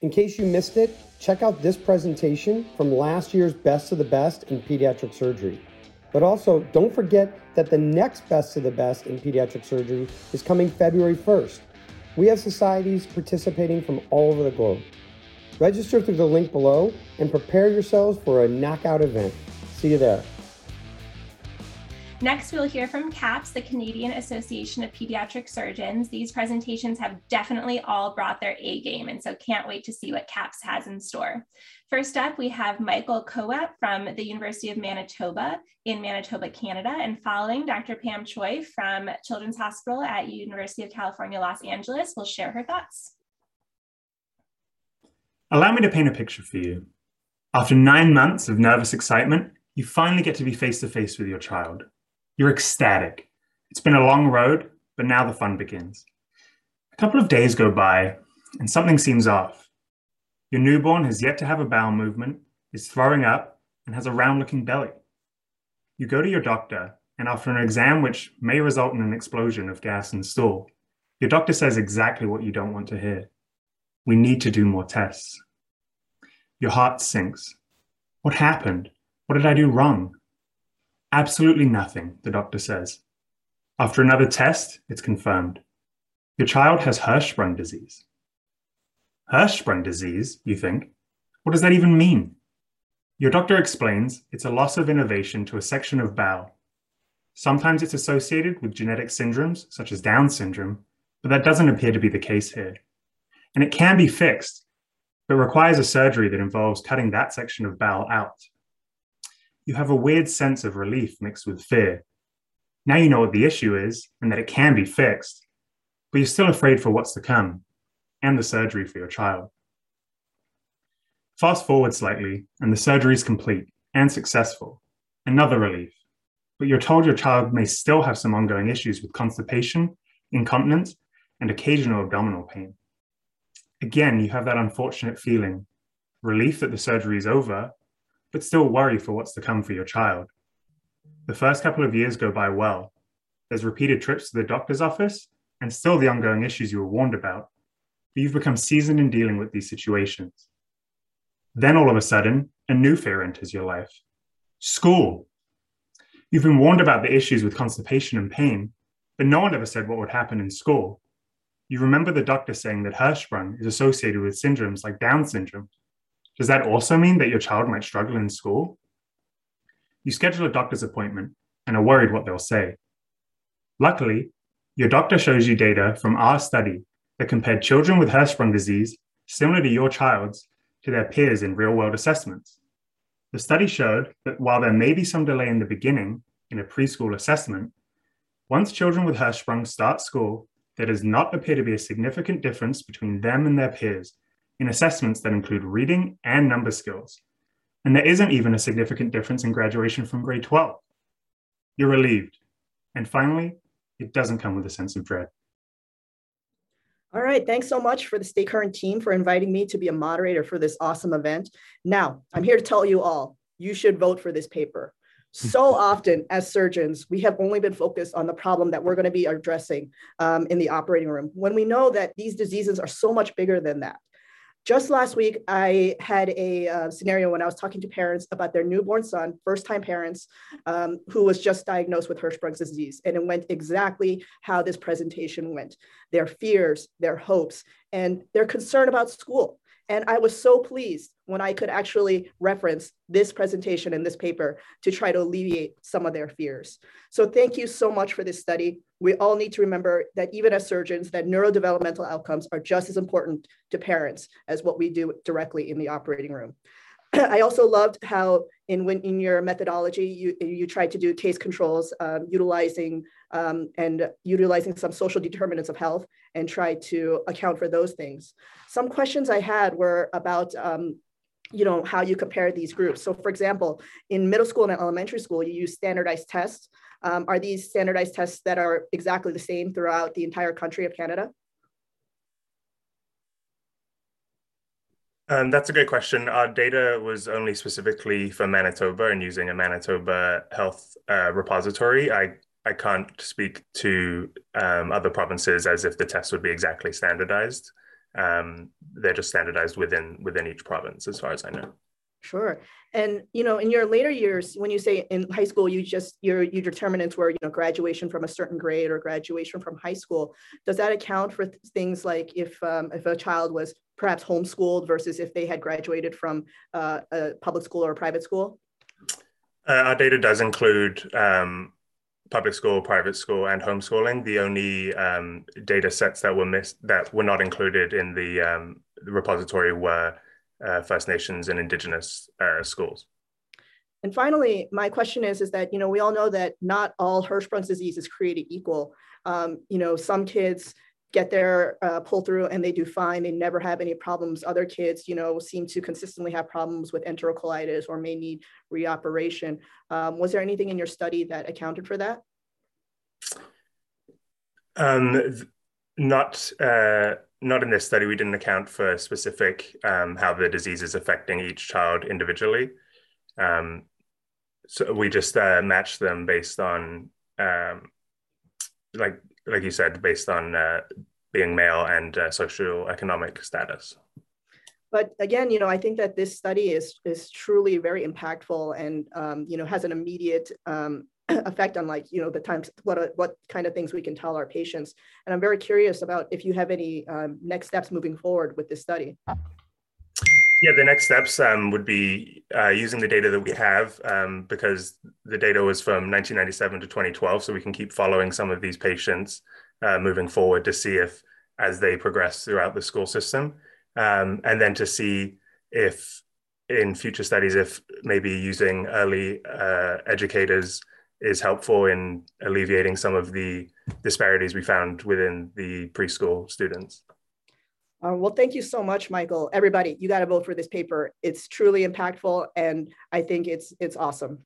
In case you missed it, check out this presentation from last year's Best of the Best in Pediatric Surgery. But also, don't forget that the next Best of the Best in Pediatric Surgery is coming February 1st. We have societies participating from all over the globe. Register through the link below and prepare yourselves for a knockout event. See you there. Next, we'll hear from CAPS, the Canadian Association of Pediatric Surgeons. These presentations have definitely all brought their A game, and so can't wait to see what CAPS has in store. First up, we have Michael Cowap from the University of Manitoba in Manitoba, Canada, and following Dr. Pam Choi from Children's Hospital at University of California, Los Angeles will share her thoughts. Allow me to paint a picture for you. After nine months of nervous excitement, you finally get to be face to face with your child. You're ecstatic. It's been a long road, but now the fun begins. A couple of days go by, and something seems off. Your newborn has yet to have a bowel movement, is throwing up, and has a round looking belly. You go to your doctor, and after an exam which may result in an explosion of gas and stool, your doctor says exactly what you don't want to hear. We need to do more tests. Your heart sinks. What happened? What did I do wrong? Absolutely nothing, the doctor says. After another test, it's confirmed. Your child has Hirschsprung disease. Hirschsprung disease, you think? What does that even mean? Your doctor explains it's a loss of innervation to a section of bowel. Sometimes it's associated with genetic syndromes, such as Down syndrome, but that doesn't appear to be the case here. And it can be fixed, but requires a surgery that involves cutting that section of bowel out you have a weird sense of relief mixed with fear. Now you know what the issue is and that it can be fixed, but you're still afraid for what's to come and the surgery for your child. Fast forward slightly, and the surgery is complete and successful. Another relief. But you're told your child may still have some ongoing issues with constipation, incontinence, and occasional abdominal pain. Again, you have that unfortunate feeling relief that the surgery is over, but still worry for what's to come for your child. The first couple of years go by well. There's repeated trips to the doctor's office and still the ongoing issues you were warned about, but you've become seasoned in dealing with these situations. Then all of a sudden, a new fear enters your life school. You've been warned about the issues with constipation and pain, but no one ever said what would happen in school. You remember the doctor saying that Hirschsprung is associated with syndromes like Down syndrome does that also mean that your child might struggle in school? You schedule a doctor's appointment and are worried what they'll say. Luckily, your doctor shows you data from our study that compared children with Hirschsprung disease, similar to your child's, to their peers in real world assessments. The study showed that while there may be some delay in the beginning in a preschool assessment, once children with Hirschsprung start school, there does not appear to be a significant difference between them and their peers in assessments that include reading and number skills. And there isn't even a significant difference in graduation from grade 12. You're relieved. And finally, it doesn't come with a sense of dread. All right, thanks so much for the Stay Current team for inviting me to be a moderator for this awesome event. Now, I'm here to tell you all, you should vote for this paper. So often as surgeons, we have only been focused on the problem that we're gonna be addressing um, in the operating room, when we know that these diseases are so much bigger than that. Just last week, I had a uh, scenario when I was talking to parents about their newborn son, first time parents, um, who was just diagnosed with Hirschsprung's disease. And it went exactly how this presentation went their fears, their hopes, and their concern about school. And I was so pleased when I could actually reference this presentation and this paper to try to alleviate some of their fears. So thank you so much for this study. We all need to remember that even as surgeons, that neurodevelopmental outcomes are just as important to parents as what we do directly in the operating room. I also loved how in when in your methodology you you tried to do case controls um, utilizing um, and utilizing some social determinants of health and try to account for those things. Some questions I had were about um, you know how you compare these groups. So for example, in middle school and elementary school, you use standardized tests. Um, are these standardized tests that are exactly the same throughout the entire country of Canada? Um, that's a great question. Our data was only specifically for Manitoba and using a Manitoba health uh, repository. I, I can't speak to um, other provinces as if the test would be exactly standardized. Um, they're just standardized within within each province, as far as I know. Sure. And you know, in your later years, when you say in high school, you just your your determinants were you know graduation from a certain grade or graduation from high school. Does that account for th- things like if um, if a child was perhaps homeschooled versus if they had graduated from uh, a public school or a private school? Uh, our data does include um, public school, private school, and homeschooling. The only um, data sets that were missed that were not included in the, um, repository were uh, First Nations and Indigenous uh, schools. And finally, my question is, is that, you know, we all know that not all Hirschsprung's disease is created equal. Um, you know, some kids get their uh, pull through and they do fine. They never have any problems. Other kids, you know, seem to consistently have problems with enterocolitis or may need reoperation. Um, was there anything in your study that accounted for that? Um, not uh, not in this study. We didn't account for specific um, how the disease is affecting each child individually. Um, so we just uh, matched them based on um, like like you said, based on uh, being male and uh, social economic status. But again, you know, I think that this study is is truly very impactful and um, you know has an immediate um, effect on like you know the times what what kind of things we can tell our patients. And I'm very curious about if you have any um, next steps moving forward with this study. Yeah, the next steps um, would be uh, using the data that we have um, because the data was from 1997 to 2012. So we can keep following some of these patients uh, moving forward to see if, as they progress throughout the school system, um, and then to see if in future studies, if maybe using early uh, educators is helpful in alleviating some of the disparities we found within the preschool students. Uh, well, thank you so much, Michael. Everybody, you got to vote for this paper. It's truly impactful, and I think it's it's awesome.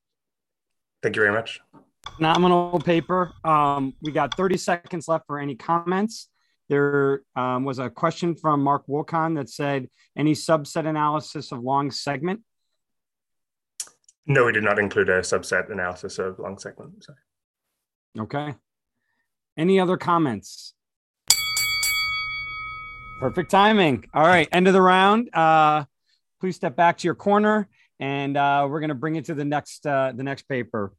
Thank you very much. Phenomenal paper. Um, we got 30 seconds left for any comments. There um, was a question from Mark Wolcon that said, any subset analysis of long segment? No, we did not include a subset analysis of long segment. Sorry. Okay. Any other comments? Perfect timing. All right, end of the round. Uh, please step back to your corner, and uh, we're going to bring it to the next uh, the next paper.